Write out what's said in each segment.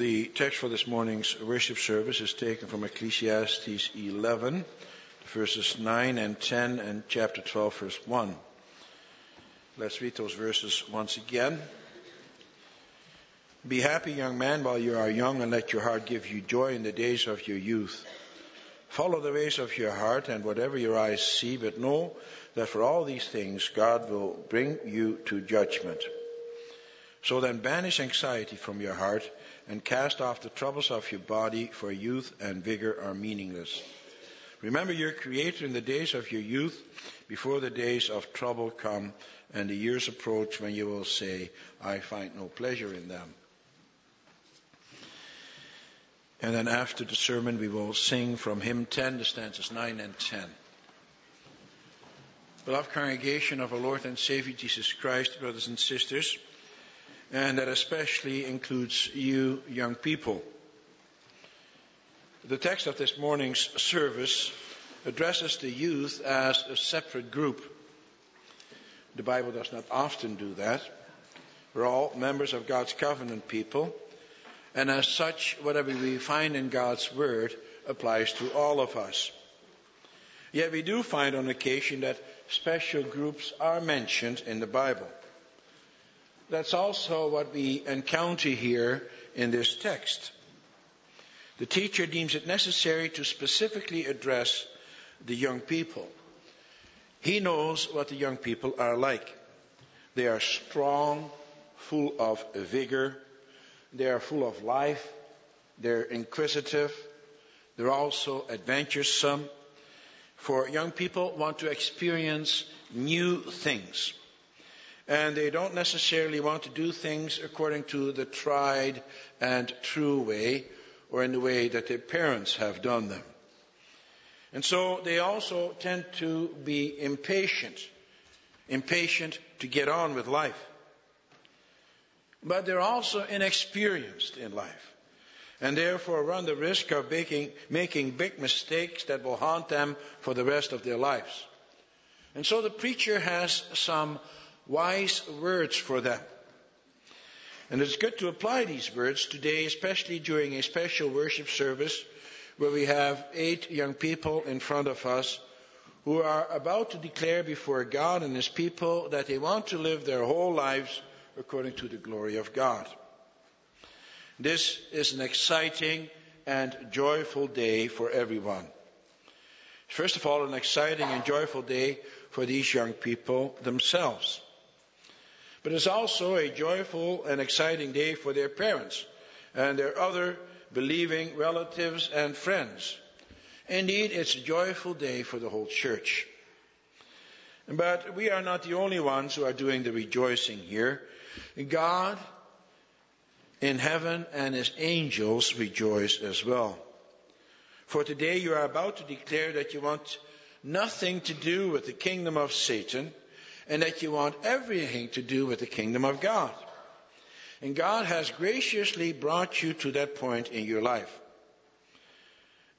The text for this morning's worship service is taken from Ecclesiastes 11, verses 9 and 10, and chapter 12, verse 1. Let's read those verses once again. Be happy, young man, while you are young, and let your heart give you joy in the days of your youth. Follow the ways of your heart and whatever your eyes see, but know that for all these things God will bring you to judgment. So then banish anxiety from your heart and cast off the troubles of your body, for youth and vigor are meaningless. Remember your Creator in the days of your youth, before the days of trouble come and the years approach when you will say, I find no pleasure in them. And then after the sermon, we will sing from hymn 10, the stanzas 9 and 10. Beloved congregation of our Lord and Savior Jesus Christ, brothers and sisters, and that especially includes you young people. The text of this morning's service addresses the youth as a separate group. The Bible does not often do that. We're all members of God's covenant people, and as such, whatever we find in God's Word applies to all of us. Yet we do find on occasion that special groups are mentioned in the Bible. That's also what we encounter here in this text. The teacher deems it necessary to specifically address the young people. He knows what the young people are like. They are strong, full of vigor, they are full of life, they're inquisitive, they're also adventuresome. For young people want to experience new things. And they don't necessarily want to do things according to the tried and true way or in the way that their parents have done them. And so they also tend to be impatient, impatient to get on with life. But they're also inexperienced in life and therefore run the risk of making, making big mistakes that will haunt them for the rest of their lives. And so the preacher has some wise words for them. And it's good to apply these words today, especially during a special worship service where we have eight young people in front of us who are about to declare before God and His people that they want to live their whole lives according to the glory of God. This is an exciting and joyful day for everyone. First of all, an exciting and joyful day for these young people themselves. But it's also a joyful and exciting day for their parents and their other believing relatives and friends. Indeed, it's a joyful day for the whole church. But we are not the only ones who are doing the rejoicing here. God in heaven and his angels rejoice as well. For today you are about to declare that you want nothing to do with the kingdom of Satan and that you want everything to do with the kingdom of God. And God has graciously brought you to that point in your life.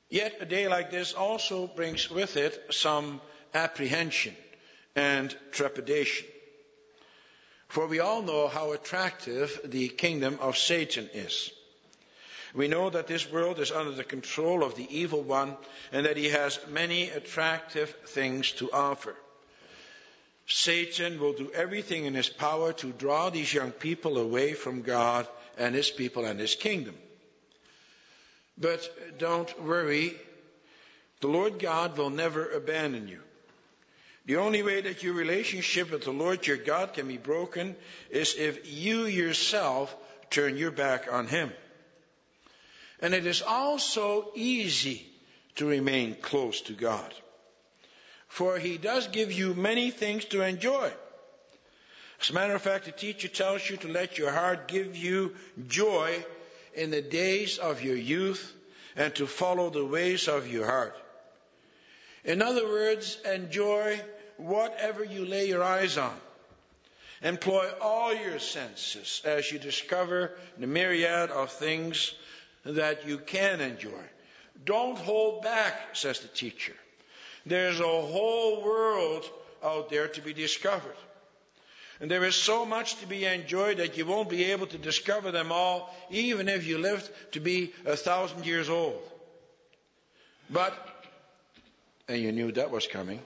Yet a day like this also brings with it some apprehension and trepidation. For we all know how attractive the kingdom of Satan is. We know that this world is under the control of the evil one and that he has many attractive things to offer. Satan will do everything in his power to draw these young people away from God and his people and his kingdom. But don't worry, the Lord God will never abandon you. The only way that your relationship with the Lord your God can be broken is if you yourself turn your back on Him. And it is also easy to remain close to God. For He does give you many things to enjoy. As a matter of fact, the teacher tells you to let your heart give you joy in the days of your youth and to follow the ways of your heart. In other words, enjoy whatever you lay your eyes on. Employ all your senses as you discover the myriad of things that you can enjoy. Don't hold back, says the teacher. There's a whole world out there to be discovered. And there is so much to be enjoyed that you won't be able to discover them all, even if you lived to be a thousand years old. But, and you knew that was coming,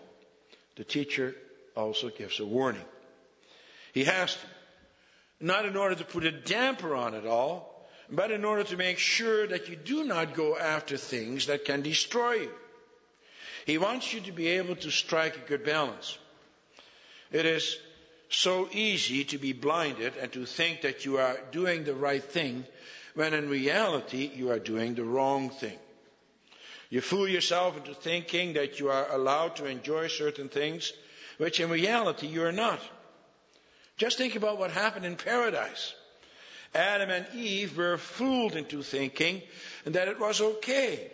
the teacher also gives a warning. He has to. Not in order to put a damper on it all, but in order to make sure that you do not go after things that can destroy you. He wants you to be able to strike a good balance. It is so easy to be blinded and to think that you are doing the right thing when in reality you are doing the wrong thing. You fool yourself into thinking that you are allowed to enjoy certain things, which in reality you are not. Just think about what happened in paradise. Adam and Eve were fooled into thinking that it was okay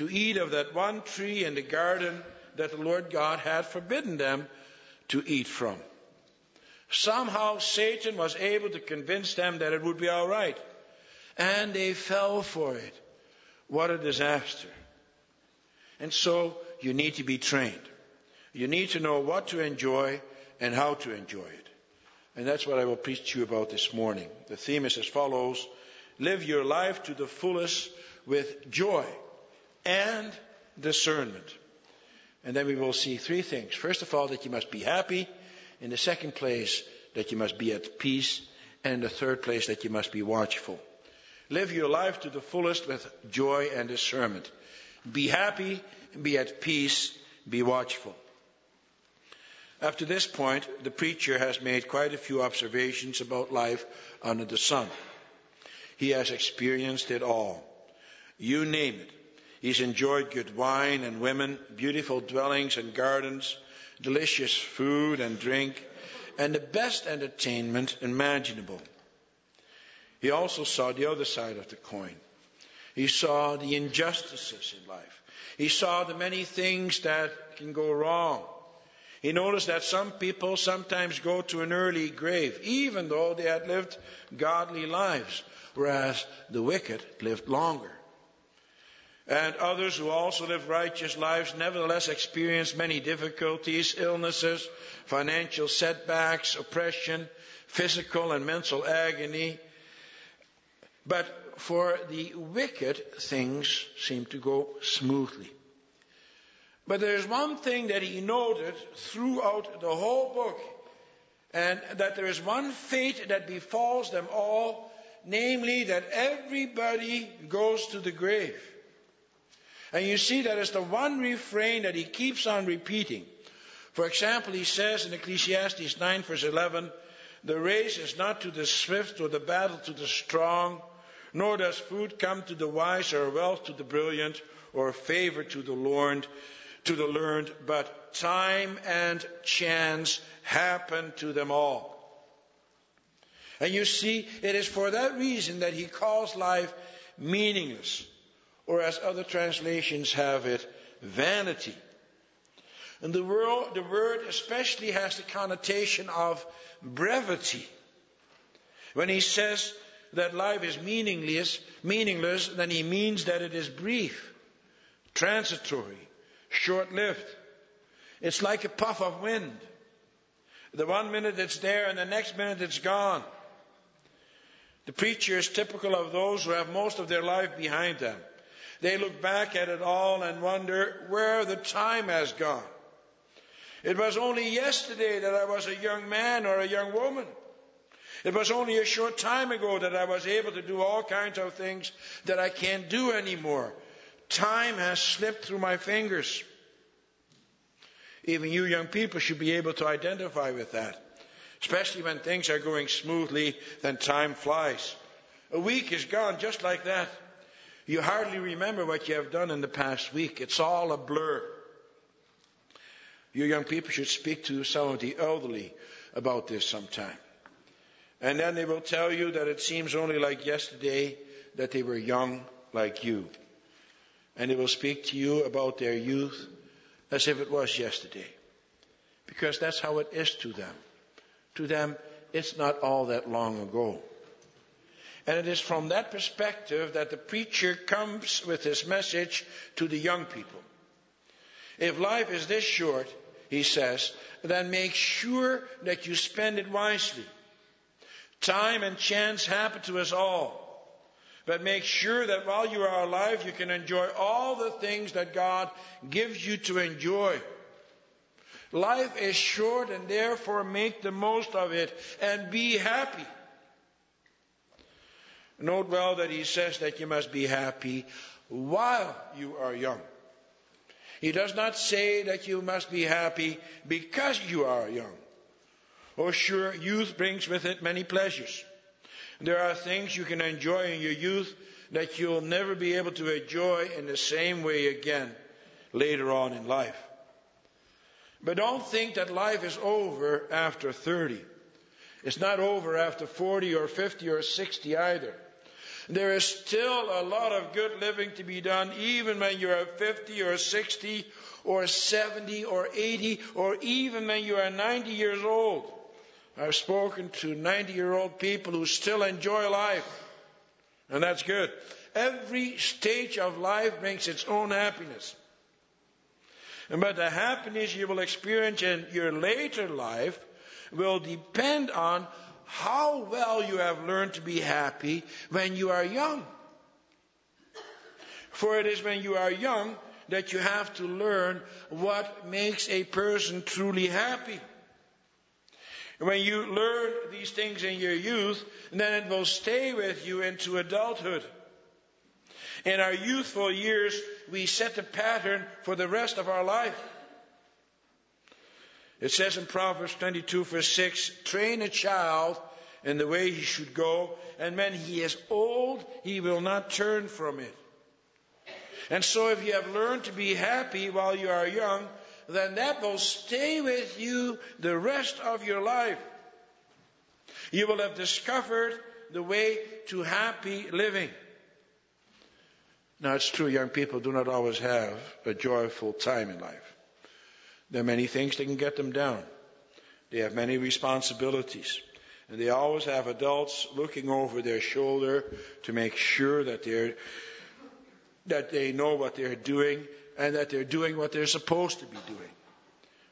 to eat of that one tree in the garden that the Lord God had forbidden them to eat from. Somehow Satan was able to convince them that it would be all right. And they fell for it. What a disaster. And so you need to be trained. You need to know what to enjoy and how to enjoy it. And that's what I will preach to you about this morning. The theme is as follows Live your life to the fullest with joy and discernment. And then we will see three things. First of all, that you must be happy. In the second place, that you must be at peace. And the third place, that you must be watchful. Live your life to the fullest with joy and discernment. Be happy, be at peace, be watchful. Up to this point, the preacher has made quite a few observations about life under the sun. He has experienced it all. You name it. He's enjoyed good wine and women, beautiful dwellings and gardens, delicious food and drink, and the best entertainment imaginable. He also saw the other side of the coin. He saw the injustices in life. He saw the many things that can go wrong. He noticed that some people sometimes go to an early grave, even though they had lived godly lives, whereas the wicked lived longer. And others who also live righteous lives nevertheless experience many difficulties, illnesses, financial setbacks, oppression, physical and mental agony. But for the wicked, things seem to go smoothly. But there's one thing that he noted throughout the whole book, and that there is one fate that befalls them all, namely that everybody goes to the grave. And you see that is the one refrain that he keeps on repeating. For example, he says in Ecclesiastes 9 verse 11, the race is not to the swift or the battle to the strong, nor does food come to the wise or wealth to the brilliant or favor to the learned, to the learned, but time and chance happen to them all. And you see, it is for that reason that he calls life meaningless, or as other translations have it, vanity. And the word, the word especially has the connotation of brevity. When he says that life is meaningless, meaningless, then he means that it is brief, transitory, short lived. It's like a puff of wind. The one minute it's there and the next minute it's gone. The preacher is typical of those who have most of their life behind them. They look back at it all and wonder where the time has gone. It was only yesterday that I was a young man or a young woman. It was only a short time ago that I was able to do all kinds of things that I can't do anymore. Time has slipped through my fingers. Even you young people should be able to identify with that. Especially when things are going smoothly, then time flies. A week is gone just like that. You hardly remember what you have done in the past week. It's all a blur. You young people should speak to some of the elderly about this sometime. And then they will tell you that it seems only like yesterday that they were young like you and they will speak to you about their youth as if it was yesterday. Because that's how it is to them. To them, it's not all that long ago. And it is from that perspective that the preacher comes with his message to the young people. If life is this short, he says, then make sure that you spend it wisely. Time and chance happen to us all. But make sure that while you are alive, you can enjoy all the things that God gives you to enjoy. Life is short and therefore make the most of it and be happy. Note well that he says that you must be happy while you are young. He does not say that you must be happy because you are young. Oh, sure, youth brings with it many pleasures. There are things you can enjoy in your youth that you'll never be able to enjoy in the same way again later on in life. But don't think that life is over after 30. It's not over after 40 or 50 or 60 either. There is still a lot of good living to be done, even when you are 50 or 60 or 70 or 80 or even when you are 90 years old. I've spoken to 90 year old people who still enjoy life. And that's good. Every stage of life brings its own happiness. And but the happiness you will experience in your later life will depend on how well you have learned to be happy when you are young. For it is when you are young that you have to learn what makes a person truly happy. When you learn these things in your youth, then it will stay with you into adulthood. In our youthful years, we set the pattern for the rest of our life. It says in Proverbs 22 verse 6, train a child in the way he should go, and when he is old, he will not turn from it. And so if you have learned to be happy while you are young, then that will stay with you the rest of your life. You will have discovered the way to happy living. Now it's true, young people do not always have a joyful time in life. There are many things that can get them down. They have many responsibilities. And they always have adults looking over their shoulder to make sure that they're, that they know what they're doing and that they're doing what they're supposed to be doing.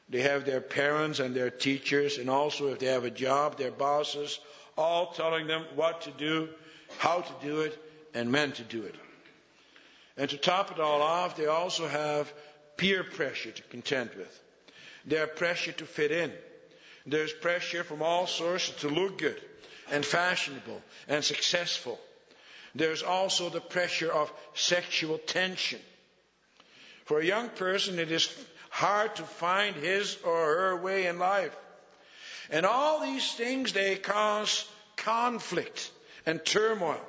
They have their parents and their teachers and also if they have a job, their bosses, all telling them what to do, how to do it, and when to do it. And to top it all off, they also have peer pressure to contend with. There's pressure to fit in. There's pressure from all sources to look good and fashionable and successful. There's also the pressure of sexual tension. For a young person, it is hard to find his or her way in life. And all these things, they cause conflict and turmoil.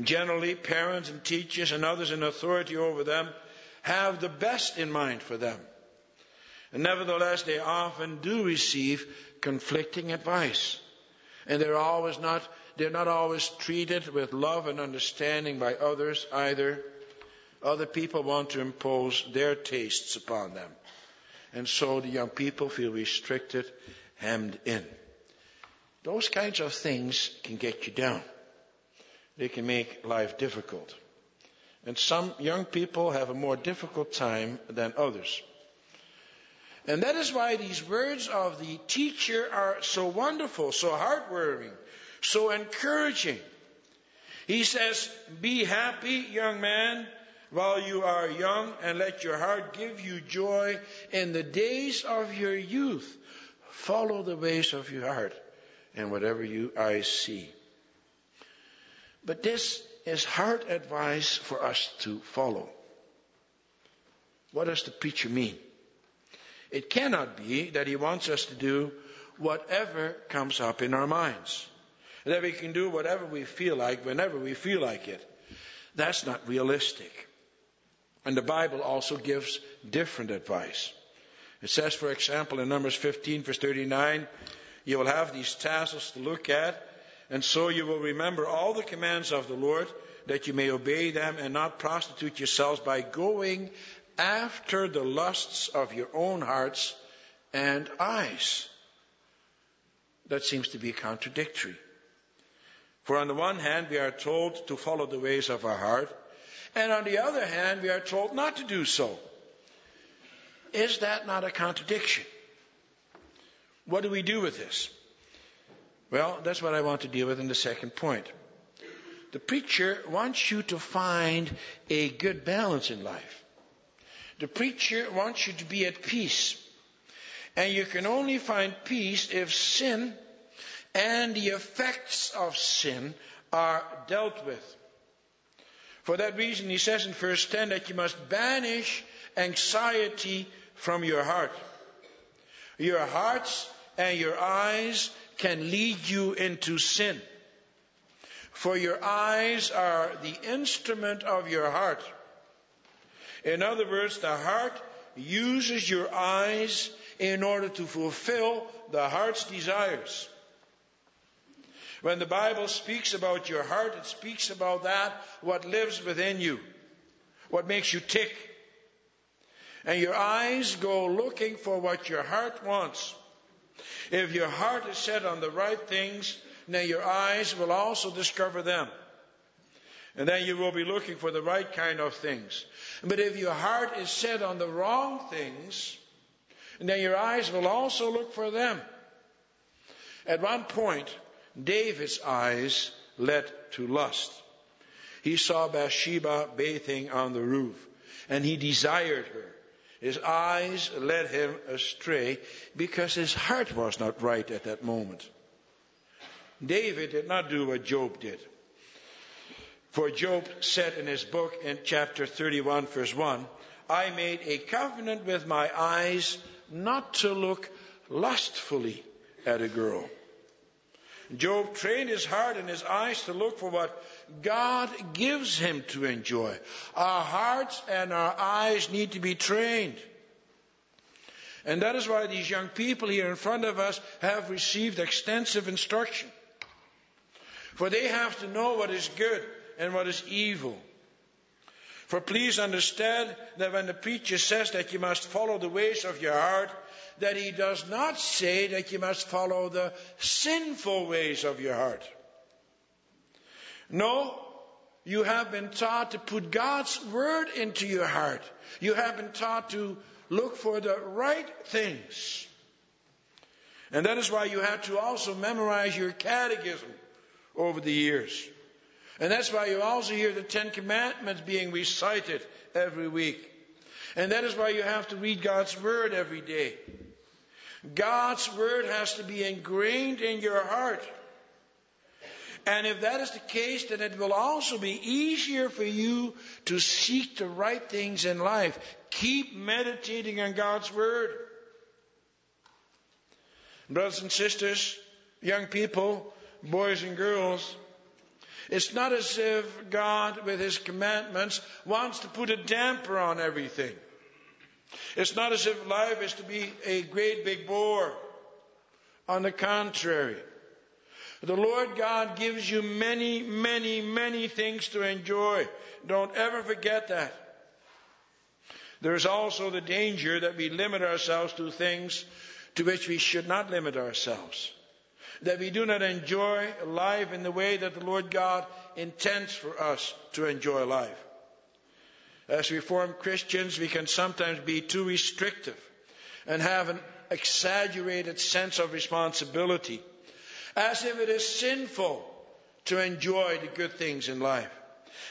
Generally, parents and teachers and others in authority over them have the best in mind for them. And nevertheless, they often do receive conflicting advice. And they're always not, they're not always treated with love and understanding by others either. Other people want to impose their tastes upon them. And so the young people feel restricted, hemmed in. Those kinds of things can get you down. They can make life difficult. And some young people have a more difficult time than others. And that is why these words of the teacher are so wonderful, so heartwarming, so encouraging. He says, Be happy, young man, while you are young, and let your heart give you joy in the days of your youth. Follow the ways of your heart and whatever you eyes see. But this is hard advice for us to follow. What does the preacher mean? It cannot be that he wants us to do whatever comes up in our minds. That we can do whatever we feel like whenever we feel like it. That's not realistic. And the Bible also gives different advice. It says, for example, in Numbers 15, verse 39, you will have these tassels to look at, and so you will remember all the commands of the Lord, that you may obey them and not prostitute yourselves by going after the lusts of your own hearts and eyes. That seems to be contradictory. For on the one hand, we are told to follow the ways of our heart, and on the other hand, we are told not to do so. Is that not a contradiction? What do we do with this? Well, that's what I want to deal with in the second point. The preacher wants you to find a good balance in life. The preacher wants you to be at peace. And you can only find peace if sin and the effects of sin are dealt with. For that reason, he says in verse 10 that you must banish anxiety from your heart. Your hearts and your eyes can lead you into sin. For your eyes are the instrument of your heart. In other words, the heart uses your eyes in order to fulfill the heart's desires. When the Bible speaks about your heart, it speaks about that, what lives within you, what makes you tick. And your eyes go looking for what your heart wants. If your heart is set on the right things, then your eyes will also discover them. And then you will be looking for the right kind of things. But if your heart is set on the wrong things, then your eyes will also look for them. At one point, David's eyes led to lust. He saw Bathsheba bathing on the roof, and he desired her. His eyes led him astray because his heart was not right at that moment. David did not do what Job did. For Job said in his book in chapter 31, verse 1, I made a covenant with my eyes not to look lustfully at a girl. Job trained his heart and his eyes to look for what God gives him to enjoy. Our hearts and our eyes need to be trained. And that is why these young people here in front of us have received extensive instruction. For they have to know what is good and what is evil. For please understand that when the preacher says that you must follow the ways of your heart, that he does not say that you must follow the sinful ways of your heart. No, you have been taught to put God's word into your heart. You have been taught to look for the right things. And that is why you have to also memorize your catechism over the years. And that's why you also hear the Ten Commandments being recited every week. And that is why you have to read God's Word every day. God's Word has to be ingrained in your heart. And if that is the case, then it will also be easier for you to seek the right things in life. Keep meditating on God's Word. Brothers and sisters, young people, boys and girls, it's not as if God, with His commandments, wants to put a damper on everything. It's not as if life is to be a great big bore. On the contrary, the Lord God gives you many, many, many things to enjoy. Don't ever forget that. There's also the danger that we limit ourselves to things to which we should not limit ourselves. That we do not enjoy life in the way that the Lord God intends for us to enjoy life. As Reformed Christians, we can sometimes be too restrictive and have an exaggerated sense of responsibility, as if it is sinful to enjoy the good things in life,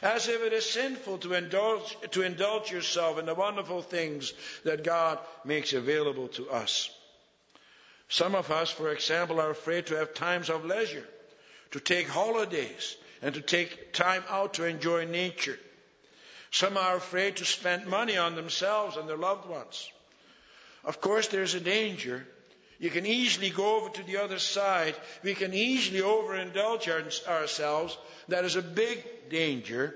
as if it is sinful to indulge, to indulge yourself in the wonderful things that God makes available to us. Some of us, for example, are afraid to have times of leisure, to take holidays, and to take time out to enjoy nature. Some are afraid to spend money on themselves and their loved ones. Of course, there's a danger. You can easily go over to the other side. We can easily overindulge our, ourselves. That is a big danger.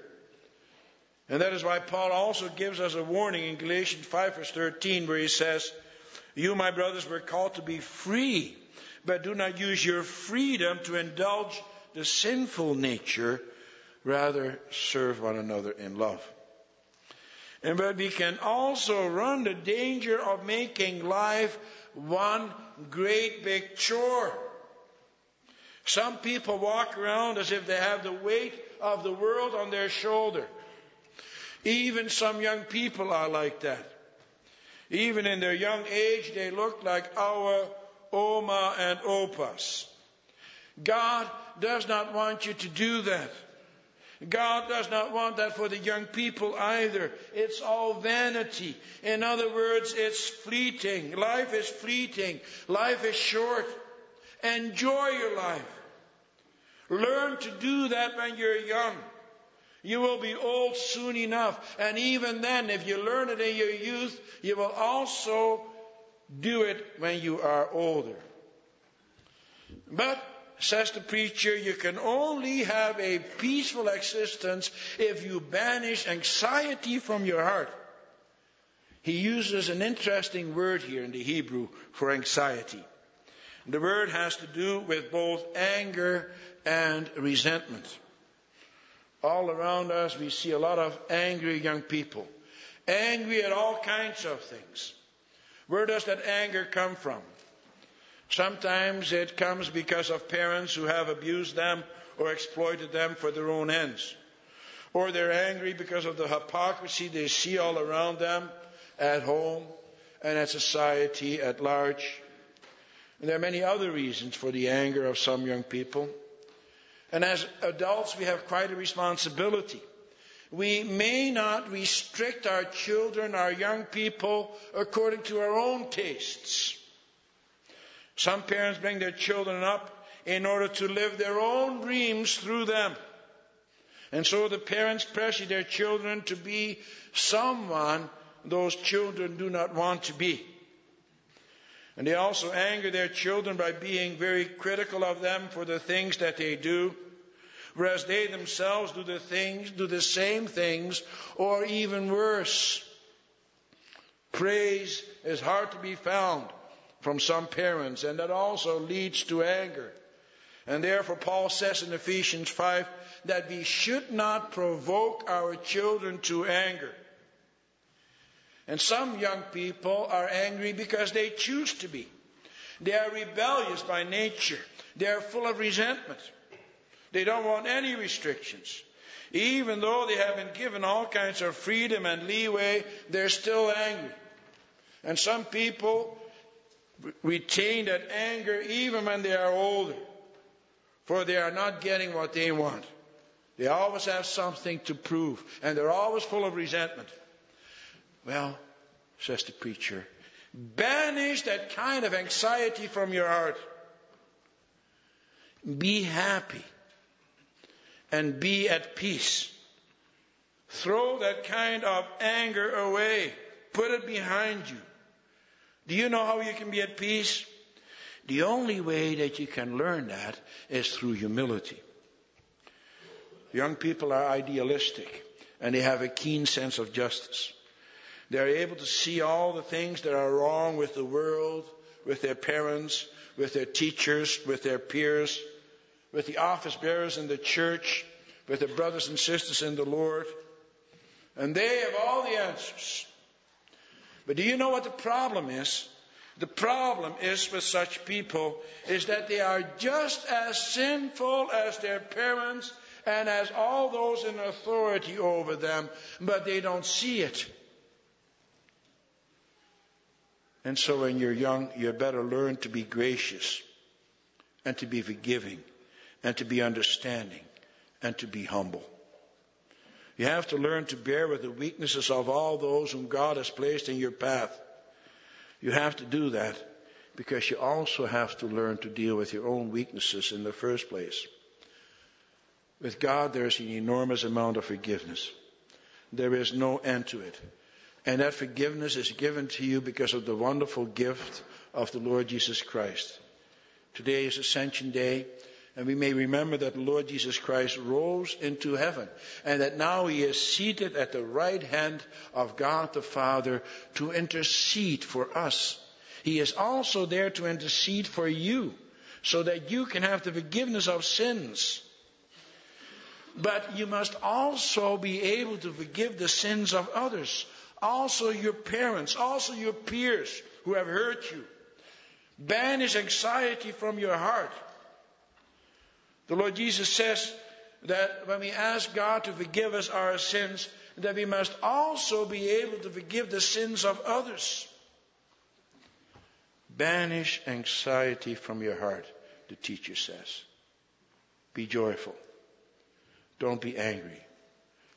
And that is why Paul also gives us a warning in Galatians 5 verse 13 where he says, You, my brothers, were called to be free, but do not use your freedom to indulge the sinful nature. Rather, serve one another in love. And but we can also run the danger of making life one great big chore. Some people walk around as if they have the weight of the world on their shoulder. Even some young people are like that. Even in their young age, they look like our Oma and Opas. God does not want you to do that. God does not want that for the young people either. It's all vanity. In other words, it's fleeting. Life is fleeting. Life is short. Enjoy your life. Learn to do that when you're young. You will be old soon enough. And even then, if you learn it in your youth, you will also do it when you are older. But says the preacher, you can only have a peaceful existence if you banish anxiety from your heart. He uses an interesting word here in the Hebrew for anxiety. The word has to do with both anger and resentment. All around us, we see a lot of angry young people. Angry at all kinds of things. Where does that anger come from? Sometimes it comes because of parents who have abused them or exploited them for their own ends. Or they're angry because of the hypocrisy they see all around them at home and at society at large. And there are many other reasons for the anger of some young people. And as adults, we have quite a responsibility. We may not restrict our children, our young people, according to our own tastes. Some parents bring their children up in order to live their own dreams through them. And so the parents pressure their children to be someone those children do not want to be. And they also anger their children by being very critical of them for the things that they do, whereas they themselves do the things, do the same things, or even worse. Praise is hard to be found from some parents, and that also leads to anger. And therefore, Paul says in Ephesians 5 that we should not provoke our children to anger. And some young people are angry because they choose to be. They are rebellious by nature. They are full of resentment. They don't want any restrictions. Even though they have been given all kinds of freedom and leeway, they're still angry. And some people retain that anger even when they are older, for they are not getting what they want. They always have something to prove, and they're always full of resentment. Well, says the preacher, banish that kind of anxiety from your heart. Be happy and be at peace. Throw that kind of anger away. Put it behind you. Do you know how you can be at peace? The only way that you can learn that is through humility. Young people are idealistic and they have a keen sense of justice. They're able to see all the things that are wrong with the world, with their parents, with their teachers, with their peers, with the office bearers in the church, with their brothers and sisters in the Lord. And they have all the answers. But do you know what the problem is? The problem is with such people is that they are just as sinful as their parents and as all those in authority over them, but they don't see it. And so when you're young, you better learn to be gracious and to be forgiving and to be understanding and to be humble. You have to learn to bear with the weaknesses of all those whom God has placed in your path. You have to do that because you also have to learn to deal with your own weaknesses in the first place. With God, there's an enormous amount of forgiveness. There is no end to it. And that forgiveness is given to you because of the wonderful gift of the Lord Jesus Christ. Today is Ascension Day. And we may remember that the Lord Jesus Christ rose into heaven and that now he is seated at the right hand of God the Father to intercede for us. He is also there to intercede for you so that you can have the forgiveness of sins. But you must also be able to forgive the sins of others. Also your parents, also your peers who have hurt you. Banish anxiety from your heart. The Lord Jesus says that when we ask God to forgive us our sins, that we must also be able to forgive the sins of others. Banish anxiety from your heart, the teacher says. Be joyful. Don't be angry.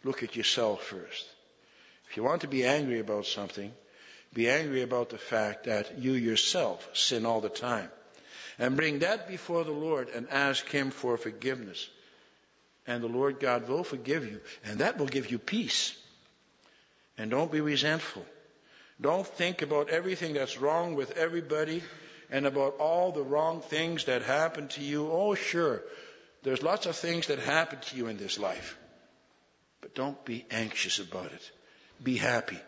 Look at yourself first. If you want to be angry about something, be angry about the fact that you yourself sin all the time. And bring that before the Lord and ask Him for forgiveness. And the Lord God will forgive you. And that will give you peace. And don't be resentful. Don't think about everything that's wrong with everybody and about all the wrong things that happen to you. Oh, sure. There's lots of things that happen to you in this life. But don't be anxious about it. Be happy.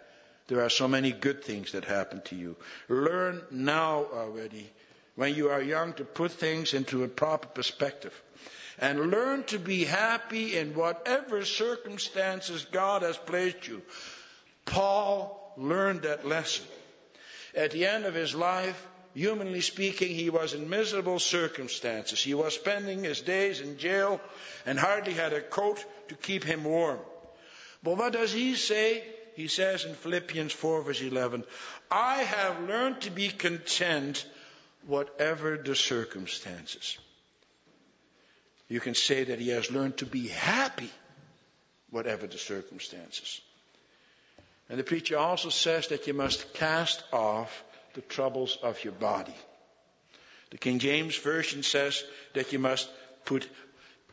There are so many good things that happen to you. Learn now already, when you are young, to put things into a proper perspective. And learn to be happy in whatever circumstances God has placed you. Paul learned that lesson. At the end of his life, humanly speaking, he was in miserable circumstances. He was spending his days in jail and hardly had a coat to keep him warm. But what does he say? He says in Philippians 4 verse 11, I have learned to be content whatever the circumstances. You can say that he has learned to be happy whatever the circumstances. And the preacher also says that you must cast off the troubles of your body. The King James Version says that you must put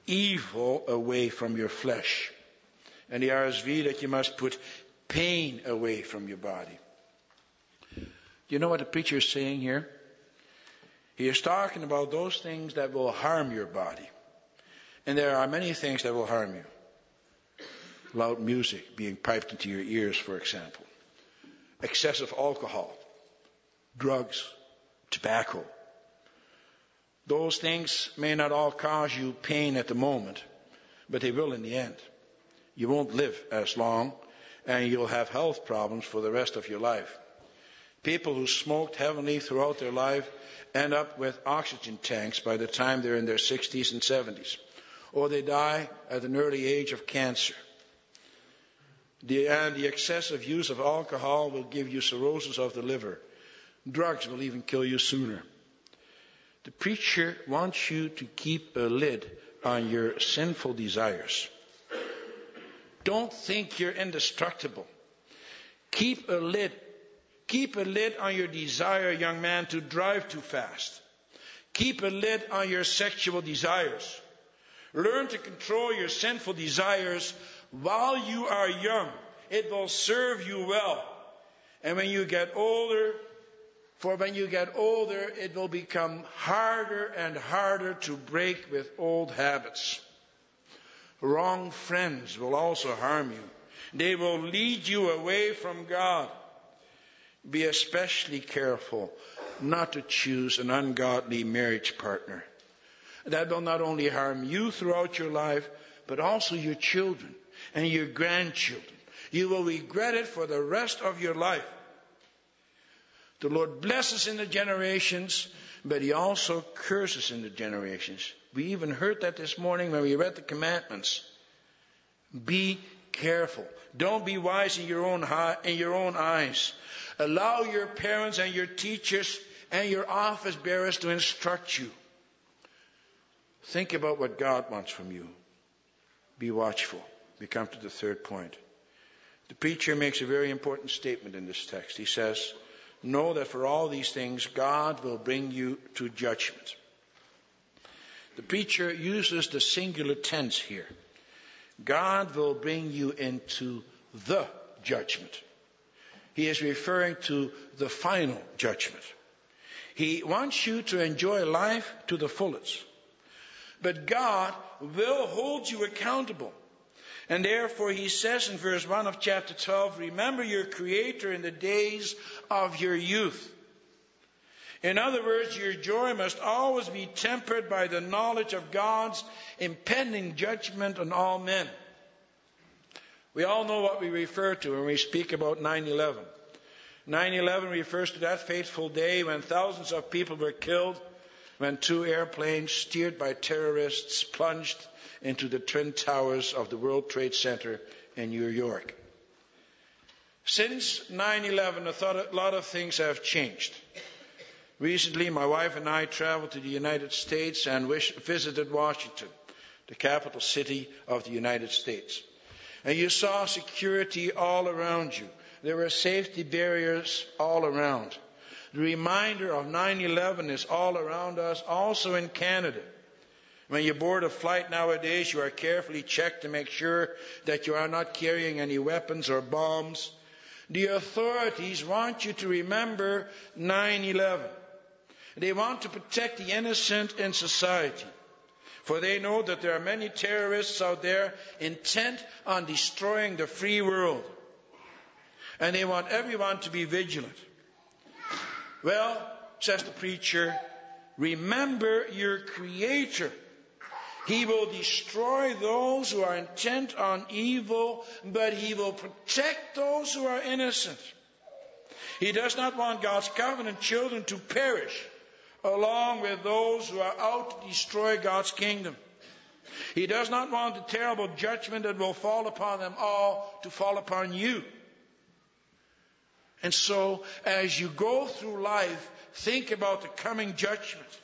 evil away from your flesh. And the RSV that you must put pain away from your body. Do you know what the preacher is saying here? He is talking about those things that will harm your body. And there are many things that will harm you. Loud music being piped into your ears, for example. Excessive alcohol drugs, tobacco. Those things may not all cause you pain at the moment, but they will in the end. You won't live as long and you'll have health problems for the rest of your life. People who smoked heavily throughout their life end up with oxygen tanks by the time they're in their 60s and 70s. Or they die at an early age of cancer. The, and the excessive use of alcohol will give you cirrhosis of the liver Drugs will even kill you sooner. The preacher wants you to keep a lid on your sinful desires. Don't think you're indestructible. Keep a lid. Keep a lid on your desire, young man, to drive too fast. Keep a lid on your sexual desires. Learn to control your sinful desires while you are young. It will serve you well. And when you get older, for when you get older, it will become harder and harder to break with old habits. Wrong friends will also harm you. They will lead you away from God. Be especially careful not to choose an ungodly marriage partner. That will not only harm you throughout your life, but also your children and your grandchildren. You will regret it for the rest of your life. The Lord blesses in the generations, but He also curses in the generations. We even heard that this morning when we read the commandments. Be careful. Don't be wise in your own in your own eyes. Allow your parents and your teachers and your office bearers to instruct you. Think about what God wants from you. Be watchful. We come to the third point. The preacher makes a very important statement in this text. He says, Know that for all these things, God will bring you to judgment. The preacher uses the singular tense here. God will bring you into the judgment. He is referring to the final judgment. He wants you to enjoy life to the fullest. But God will hold you accountable. And therefore, he says in verse 1 of chapter 12, remember your Creator in the days of your youth. In other words, your joy must always be tempered by the knowledge of God's impending judgment on all men. We all know what we refer to when we speak about 9 11. 9 11 refers to that fateful day when thousands of people were killed when two airplanes steered by terrorists plunged into the twin towers of the World Trade Center in New York. Since 9 11, a lot of things have changed. Recently, my wife and I traveled to the United States and visited Washington, the capital city of the United States. And you saw security all around you. There were safety barriers all around. The reminder of 9 11 is all around us, also in Canada. When you board a flight nowadays, you are carefully checked to make sure that you are not carrying any weapons or bombs. The authorities want you to remember 9 11. They want to protect the innocent in society. For they know that there are many terrorists out there intent on destroying the free world. And they want everyone to be vigilant. Well, says the preacher, remember your Creator. He will destroy those who are intent on evil, but he will protect those who are innocent. He does not want God's covenant children to perish along with those who are out to destroy God's kingdom. He does not want the terrible judgment that will fall upon them all to fall upon you. And so, as you go through life, think about the coming judgment.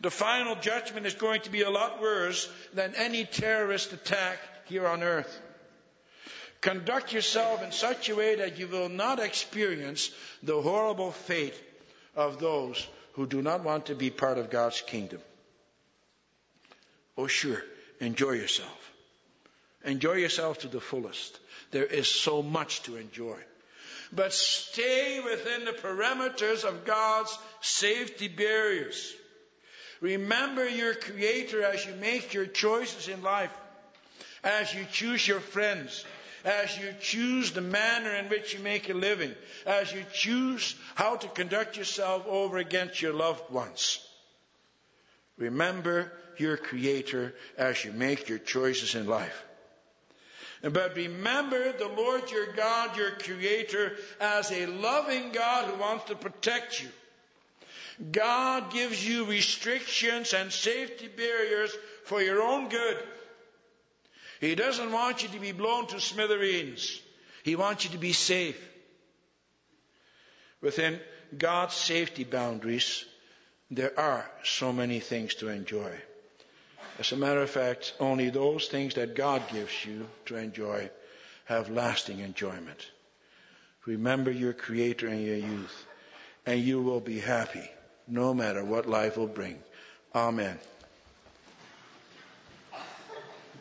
The final judgment is going to be a lot worse than any terrorist attack here on earth. Conduct yourself in such a way that you will not experience the horrible fate of those who do not want to be part of God's kingdom. Oh, sure, enjoy yourself. Enjoy yourself to the fullest. There is so much to enjoy. But stay within the parameters of God's safety barriers. Remember your Creator as you make your choices in life, as you choose your friends, as you choose the manner in which you make a living, as you choose how to conduct yourself over against your loved ones. Remember your Creator as you make your choices in life. But remember the Lord your God, your Creator, as a loving God who wants to protect you. God gives you restrictions and safety barriers for your own good. He doesn't want you to be blown to smithereens. He wants you to be safe. Within God's safety boundaries, there are so many things to enjoy. As a matter of fact, only those things that God gives you to enjoy have lasting enjoyment. Remember your Creator in your youth, and you will be happy no matter what life will bring. Amen.